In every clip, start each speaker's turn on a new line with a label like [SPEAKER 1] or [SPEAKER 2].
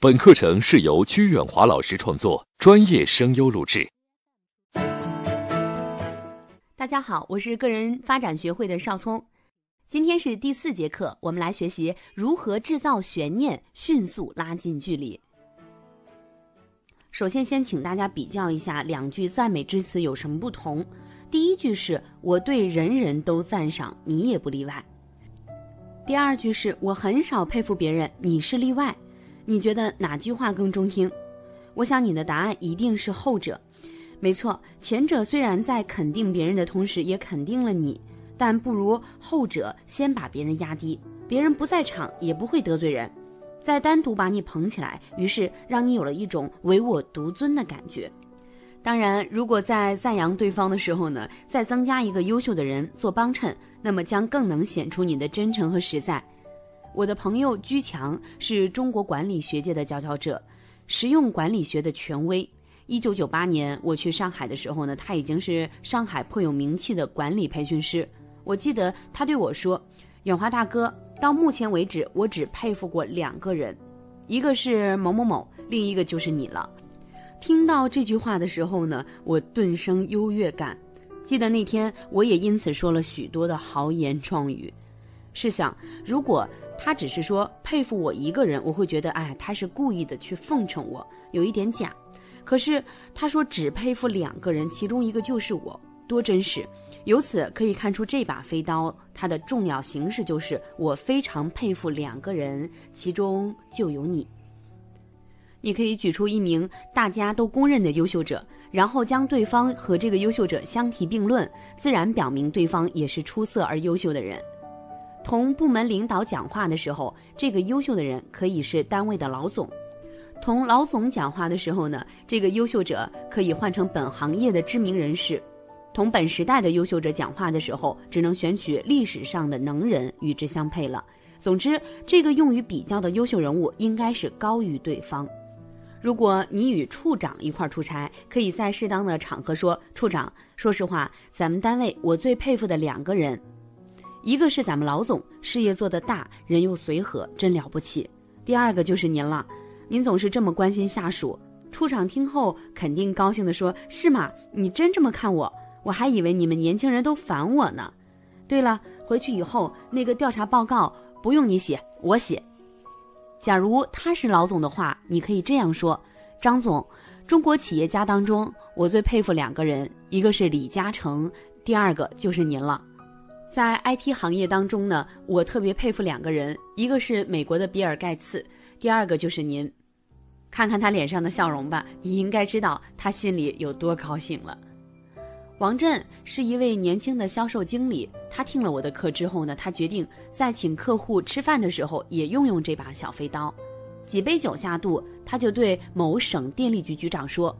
[SPEAKER 1] 本课程是由鞠远华老师创作，专业声优录制。
[SPEAKER 2] 大家好，我是个人发展学会的邵聪，今天是第四节课，我们来学习如何制造悬念，迅速拉近距离。首先，先请大家比较一下两句赞美之词有什么不同。第一句是我对人人都赞赏，你也不例外。第二句是我很少佩服别人，你是例外。你觉得哪句话更中听？我想你的答案一定是后者。没错，前者虽然在肯定别人的同时也肯定了你，但不如后者先把别人压低，别人不在场也不会得罪人，再单独把你捧起来，于是让你有了一种唯我独尊的感觉。当然，如果在赞扬对方的时候呢，再增加一个优秀的人做帮衬，那么将更能显出你的真诚和实在。我的朋友居强是中国管理学界的佼佼者，实用管理学的权威。一九九八年我去上海的时候呢，他已经是上海颇有名气的管理培训师。我记得他对我说：“远华大哥，到目前为止，我只佩服过两个人，一个是某某某，另一个就是你了。”听到这句话的时候呢，我顿生优越感。记得那天，我也因此说了许多的豪言壮语。试想，如果他只是说佩服我一个人，我会觉得，哎，他是故意的去奉承我，有一点假。可是他说只佩服两个人，其中一个就是我，多真实！由此可以看出，这把飞刀它的重要形式就是我非常佩服两个人，其中就有你。你可以举出一名大家都公认的优秀者，然后将对方和这个优秀者相提并论，自然表明对方也是出色而优秀的人。同部门领导讲话的时候，这个优秀的人可以是单位的老总；同老总讲话的时候呢，这个优秀者可以换成本行业的知名人士；同本时代的优秀者讲话的时候，只能选取历史上的能人与之相配了。总之，这个用于比较的优秀人物应该是高于对方。如果你与处长一块出差，可以在适当的场合说：“处长，说实话，咱们单位我最佩服的两个人。”一个是咱们老总，事业做得大，人又随和，真了不起。第二个就是您了，您总是这么关心下属。处长听后肯定高兴地说：“是吗？你真这么看我？我还以为你们年轻人都烦我呢。”对了，回去以后那个调查报告不用你写，我写。假如他是老总的话，你可以这样说：“张总，中国企业家当中，我最佩服两个人，一个是李嘉诚，第二个就是您了。”在 IT 行业当中呢，我特别佩服两个人，一个是美国的比尔盖茨，第二个就是您。看看他脸上的笑容吧，你应该知道他心里有多高兴了。王震是一位年轻的销售经理，他听了我的课之后呢，他决定在请客户吃饭的时候也用用这把小飞刀。几杯酒下肚，他就对某省电力局局长说：“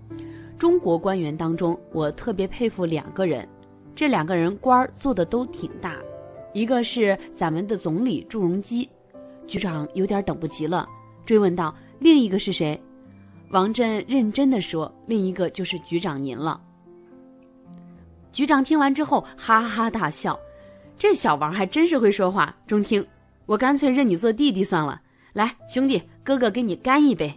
[SPEAKER 2] 中国官员当中，我特别佩服两个人。”这两个人官儿做的都挺大，一个是咱们的总理朱镕基，局长有点等不及了，追问道：“另一个是谁？”王震认真的说：“另一个就是局长您了。”局长听完之后哈哈大笑，这小王还真是会说话，中听。我干脆认你做弟弟算了，来，兄弟，哥哥给你干一杯。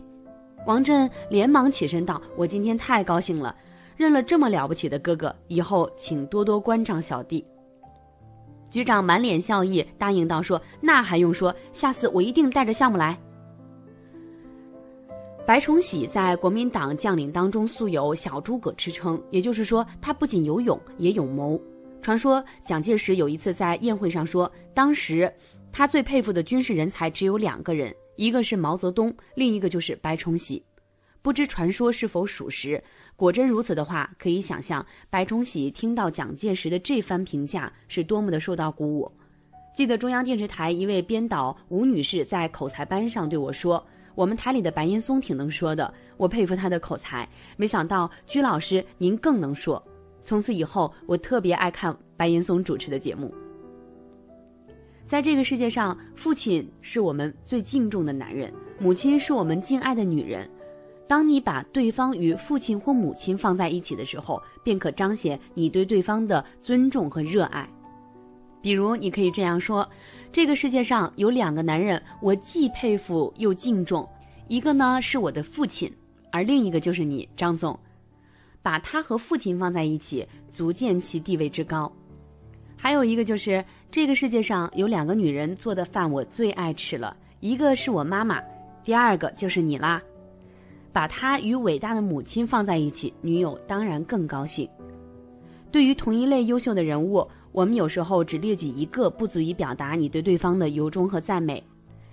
[SPEAKER 2] 王震连忙起身道：“我今天太高兴了。”认了这么了不起的哥哥，以后请多多关照小弟。局长满脸笑意，答应道：“说那还用说，下次我一定带着项目来。”白崇禧在国民党将领当中素有“小诸葛”之称，也就是说，他不仅有勇，也有谋。传说蒋介石有一次在宴会上说，当时他最佩服的军事人才只有两个人，一个是毛泽东，另一个就是白崇禧。不知传说是否属实？果真如此的话，可以想象白崇禧听到蒋介石的这番评价是多么的受到鼓舞。记得中央电视台一位编导吴女士在口才班上对我说：“我们台里的白岩松挺能说的，我佩服他的口才。没想到居老师您更能说。”从此以后，我特别爱看白岩松主持的节目。在这个世界上，父亲是我们最敬重的男人，母亲是我们敬爱的女人。当你把对方与父亲或母亲放在一起的时候，便可彰显你对对方的尊重和热爱。比如，你可以这样说：这个世界上有两个男人，我既佩服又敬重，一个呢是我的父亲，而另一个就是你，张总。把他和父亲放在一起，足见其地位之高。还有一个就是这个世界上有两个女人做的饭我最爱吃了，一个是我妈妈，第二个就是你啦。把他与伟大的母亲放在一起，女友当然更高兴。对于同一类优秀的人物，我们有时候只列举一个，不足以表达你对对方的由衷和赞美。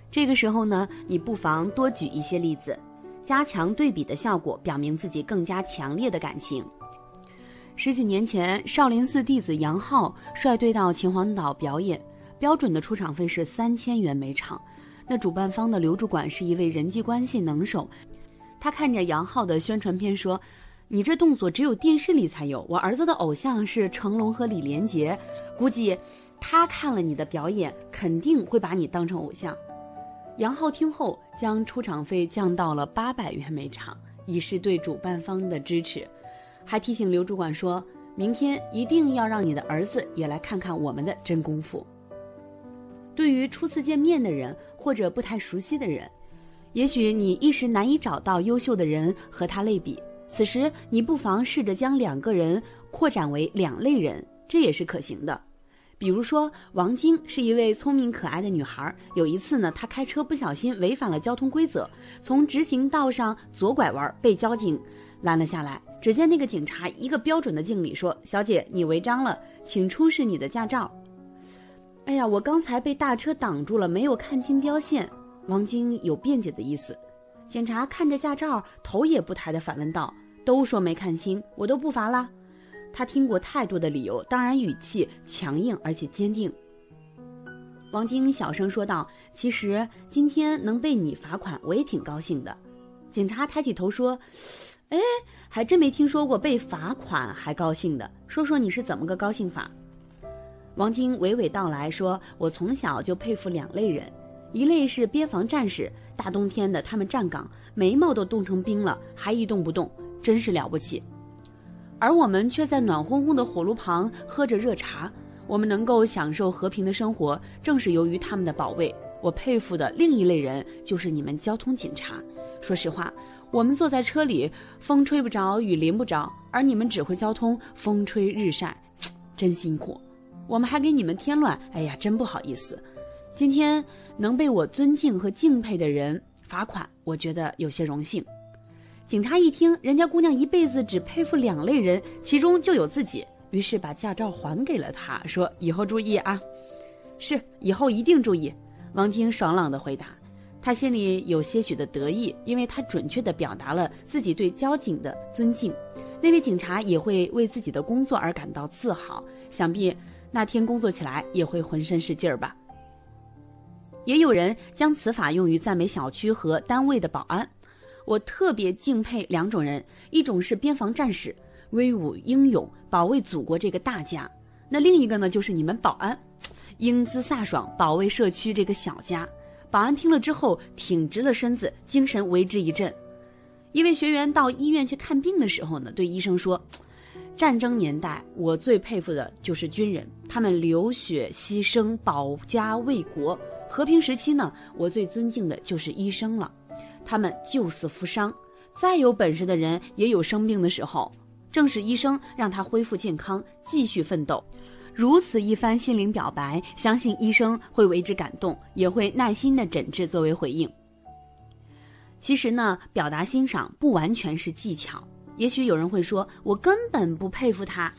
[SPEAKER 2] 这个时候呢，你不妨多举一些例子。加强对比的效果，表明自己更加强烈的感情。十几年前，少林寺弟子杨浩率队到秦皇岛表演，标准的出场费是三千元每场。那主办方的刘主管是一位人际关系能手，他看着杨浩的宣传片说：“你这动作只有电视里才有，我儿子的偶像是成龙和李连杰，估计他看了你的表演，肯定会把你当成偶像。”杨浩听后，将出场费降到了八百元每场，以示对主办方的支持，还提醒刘主管说：“明天一定要让你的儿子也来看看我们的真功夫。”对于初次见面的人或者不太熟悉的人，也许你一时难以找到优秀的人和他类比，此时你不妨试着将两个人扩展为两类人，这也是可行的。比如说，王晶是一位聪明可爱的女孩。有一次呢，她开车不小心违反了交通规则，从直行道上左拐弯，被交警拦了下来。只见那个警察一个标准的敬礼，说：“小姐，你违章了，请出示你的驾照。”哎呀，我刚才被大车挡住了，没有看清标线。王晶有辩解的意思。警察看着驾照，头也不抬的反问道：“都说没看清，我都不罚啦。”他听过太多的理由，当然语气强硬而且坚定。王晶小声说道：“其实今天能被你罚款，我也挺高兴的。”警察抬起头说：“哎，还真没听说过被罚款还高兴的，说说你是怎么个高兴法？”王晶娓娓道来说：“我从小就佩服两类人，一类是边防战士，大冬天的他们站岗，眉毛都冻成冰了，还一动不动，真是了不起。”而我们却在暖烘烘的火炉旁喝着热茶，我们能够享受和平的生活，正是由于他们的保卫。我佩服的另一类人就是你们交通警察。说实话，我们坐在车里，风吹不着，雨淋不着，而你们指挥交通，风吹日晒，真辛苦。我们还给你们添乱，哎呀，真不好意思。今天能被我尊敬和敬佩的人罚款，我觉得有些荣幸。警察一听，人家姑娘一辈子只佩服两类人，其中就有自己，于是把驾照还给了他，说：“以后注意啊。”是，以后一定注意。王晶爽朗地回答，他心里有些许的得意，因为他准确地表达了自己对交警的尊敬。那位警察也会为自己的工作而感到自豪，想必那天工作起来也会浑身是劲儿吧。也有人将此法用于赞美小区和单位的保安。我特别敬佩两种人，一种是边防战士，威武英勇，保卫祖国这个大家；那另一个呢，就是你们保安，英姿飒爽，保卫社区这个小家。保安听了之后，挺直了身子，精神为之一振。一位学员到医院去看病的时候呢，对医生说：“战争年代，我最佩服的就是军人，他们流血牺牲，保家卫国；和平时期呢，我最尊敬的就是医生了。”他们救死扶伤，再有本事的人也有生病的时候，正是医生让他恢复健康，继续奋斗。如此一番心灵表白，相信医生会为之感动，也会耐心的诊治作为回应。其实呢，表达欣赏不完全是技巧。也许有人会说，我根本不佩服他，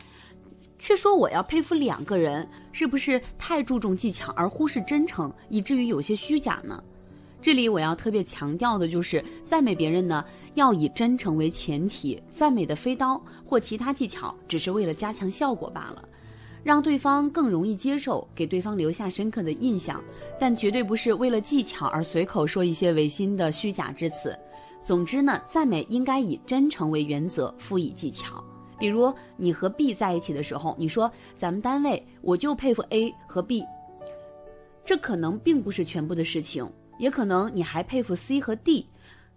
[SPEAKER 2] 却说我要佩服两个人，是不是太注重技巧而忽视真诚，以至于有些虚假呢？这里我要特别强调的就是，赞美别人呢，要以真诚为前提。赞美的飞刀或其他技巧，只是为了加强效果罢了，让对方更容易接受，给对方留下深刻的印象。但绝对不是为了技巧而随口说一些违心的虚假之词。总之呢，赞美应该以真诚为原则，辅以技巧。比如你和 B 在一起的时候，你说咱们单位我就佩服 A 和 B，这可能并不是全部的事情。也可能你还佩服 C 和 D，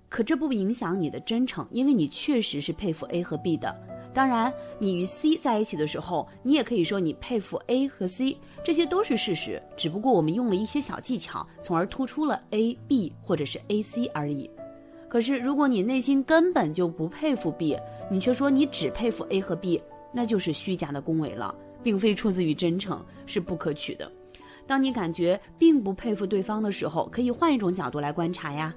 [SPEAKER 2] 可这不影响你的真诚，因为你确实是佩服 A 和 B 的。当然，你与 C 在一起的时候，你也可以说你佩服 A 和 C，这些都是事实。只不过我们用了一些小技巧，从而突出了 A、B 或者是 A、C 而已。可是如果你内心根本就不佩服 B，你却说你只佩服 A 和 B，那就是虚假的恭维了，并非出自于真诚，是不可取的。当你感觉并不佩服对方的时候，可以换一种角度来观察呀。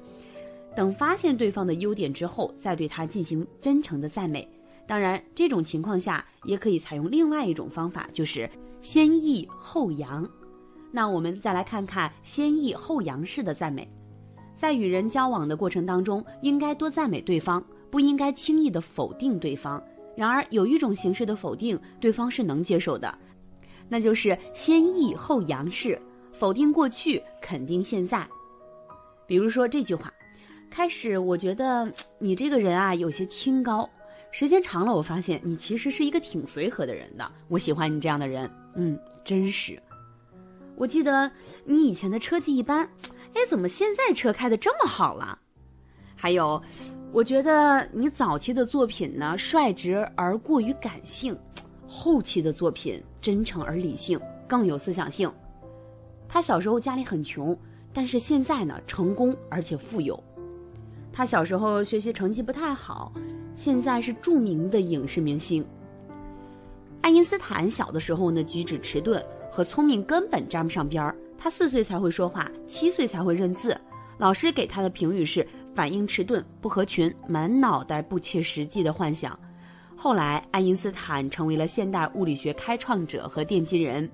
[SPEAKER 2] 等发现对方的优点之后，再对他进行真诚的赞美。当然，这种情况下也可以采用另外一种方法，就是先抑后扬。那我们再来看看先抑后扬式的赞美。在与人交往的过程当中，应该多赞美对方，不应该轻易的否定对方。然而，有一种形式的否定，对方是能接受的。那就是先抑后扬式，否定过去，肯定现在。比如说这句话：开始我觉得你这个人啊有些清高，时间长了我发现你其实是一个挺随和的人的。我喜欢你这样的人，嗯，真实。我记得你以前的车技一般，哎，怎么现在车开的这么好了？还有，我觉得你早期的作品呢率直而过于感性。后期的作品真诚而理性，更有思想性。他小时候家里很穷，但是现在呢成功而且富有。他小时候学习成绩不太好，现在是著名的影视明星。爱因斯坦小的时候呢举止迟钝，和聪明根本沾不上边儿。他四岁才会说话，七岁才会认字。老师给他的评语是反应迟钝、不合群、满脑袋不切实际的幻想。后来，爱因斯坦成为了现代物理学开创者和奠基人，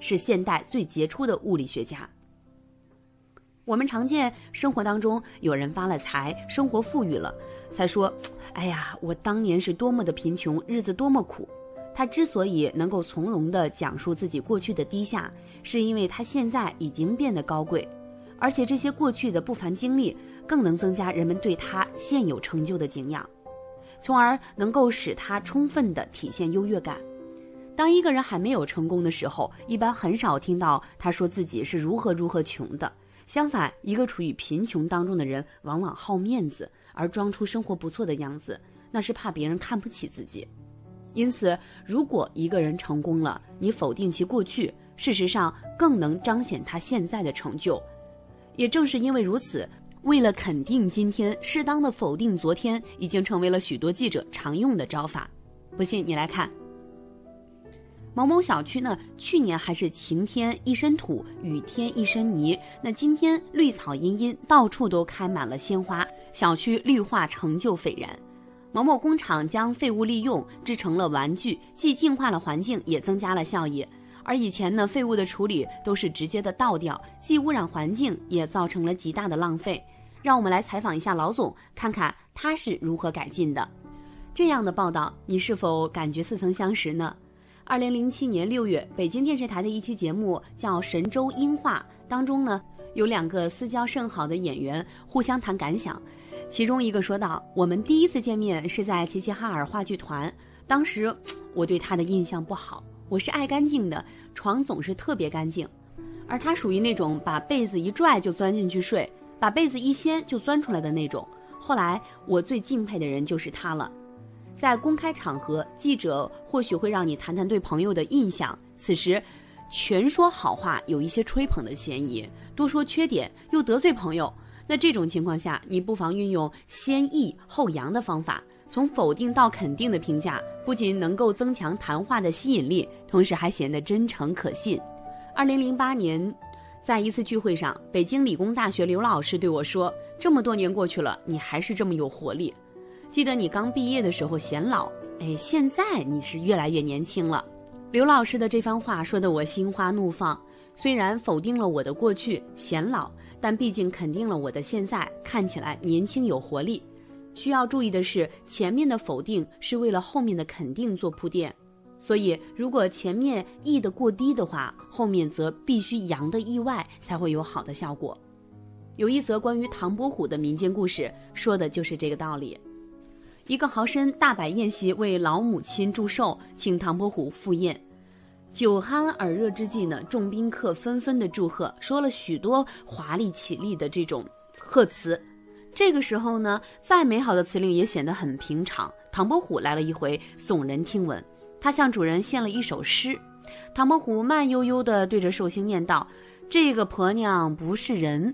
[SPEAKER 2] 是现代最杰出的物理学家。我们常见生活当中有人发了财，生活富裕了，才说：“哎呀，我当年是多么的贫穷，日子多么苦。”他之所以能够从容地讲述自己过去的低下，是因为他现在已经变得高贵，而且这些过去的不凡经历，更能增加人们对他现有成就的敬仰。从而能够使他充分的体现优越感。当一个人还没有成功的时候，一般很少听到他说自己是如何如何穷的。相反，一个处于贫穷当中的人，往往好面子，而装出生活不错的样子，那是怕别人看不起自己。因此，如果一个人成功了，你否定其过去，事实上更能彰显他现在的成就。也正是因为如此。为了肯定今天，适当的否定昨天，已经成为了许多记者常用的招法。不信你来看，某某小区呢，去年还是晴天一身土，雨天一身泥，那今天绿草茵茵，到处都开满了鲜花，小区绿化成就斐然。某某工厂将废物利用制成了玩具，既净化了环境，也增加了效益。而以前呢，废物的处理都是直接的倒掉，既污染环境，也造成了极大的浪费。让我们来采访一下老总，看看他是如何改进的。这样的报道，你是否感觉似曾相识呢？二零零七年六月，北京电视台的一期节目叫《神州音话》，当中呢有两个私交甚好的演员互相谈感想，其中一个说道：“我们第一次见面是在齐齐哈尔话剧团，当时 我对他的印象不好，我是爱干净的，床总是特别干净，而他属于那种把被子一拽就钻进去睡。”把被子一掀就钻出来的那种。后来我最敬佩的人就是他了。在公开场合，记者或许会让你谈谈对朋友的印象，此时全说好话有一些吹捧的嫌疑，多说缺点又得罪朋友。那这种情况下，你不妨运用先抑后扬的方法，从否定到肯定的评价，不仅能够增强谈话的吸引力，同时还显得真诚可信。二零零八年。在一次聚会上，北京理工大学刘老师对我说：“这么多年过去了，你还是这么有活力。记得你刚毕业的时候显老，哎，现在你是越来越年轻了。”刘老师的这番话说得我心花怒放。虽然否定了我的过去显老，但毕竟肯定了我的现在看起来年轻有活力。需要注意的是，前面的否定是为了后面的肯定做铺垫。所以，如果前面溢的过低的话，后面则必须扬的意外才会有好的效果。有一则关于唐伯虎的民间故事，说的就是这个道理。一个豪绅大摆宴席为老母亲祝寿，请唐伯虎赴宴。酒酣耳热之际呢，众宾客纷纷的祝贺，说了许多华丽绮丽的这种贺词。这个时候呢，再美好的辞令也显得很平常。唐伯虎来了一回，耸人听闻。他向主人献了一首诗，唐伯虎慢悠悠地对着寿星念道：“这个婆娘不是人。”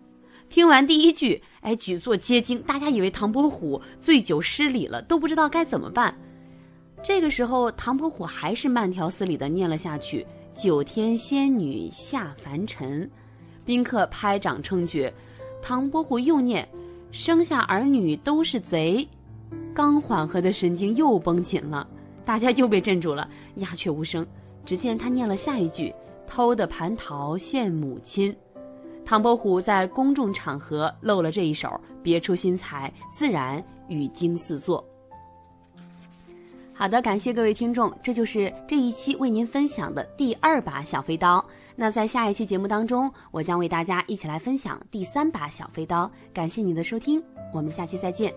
[SPEAKER 2] 听完第一句，哎，举座皆惊，大家以为唐伯虎醉酒失礼了，都不知道该怎么办。这个时候，唐伯虎还是慢条斯理的念了下去：“九天仙女下凡尘。”宾客拍掌称绝。唐伯虎又念：“生下儿女都是贼。”刚缓和的神经又绷紧了，大家又被镇住了，鸦雀无声。只见他念了下一句：“偷的蟠桃献母亲。”唐伯虎在公众场合露了这一手，别出心裁，自然语惊四座。好的，感谢各位听众，这就是这一期为您分享的第二把小飞刀。那在下一期节目当中，我将为大家一起来分享第三把小飞刀。感谢您的收听，我们下期再见。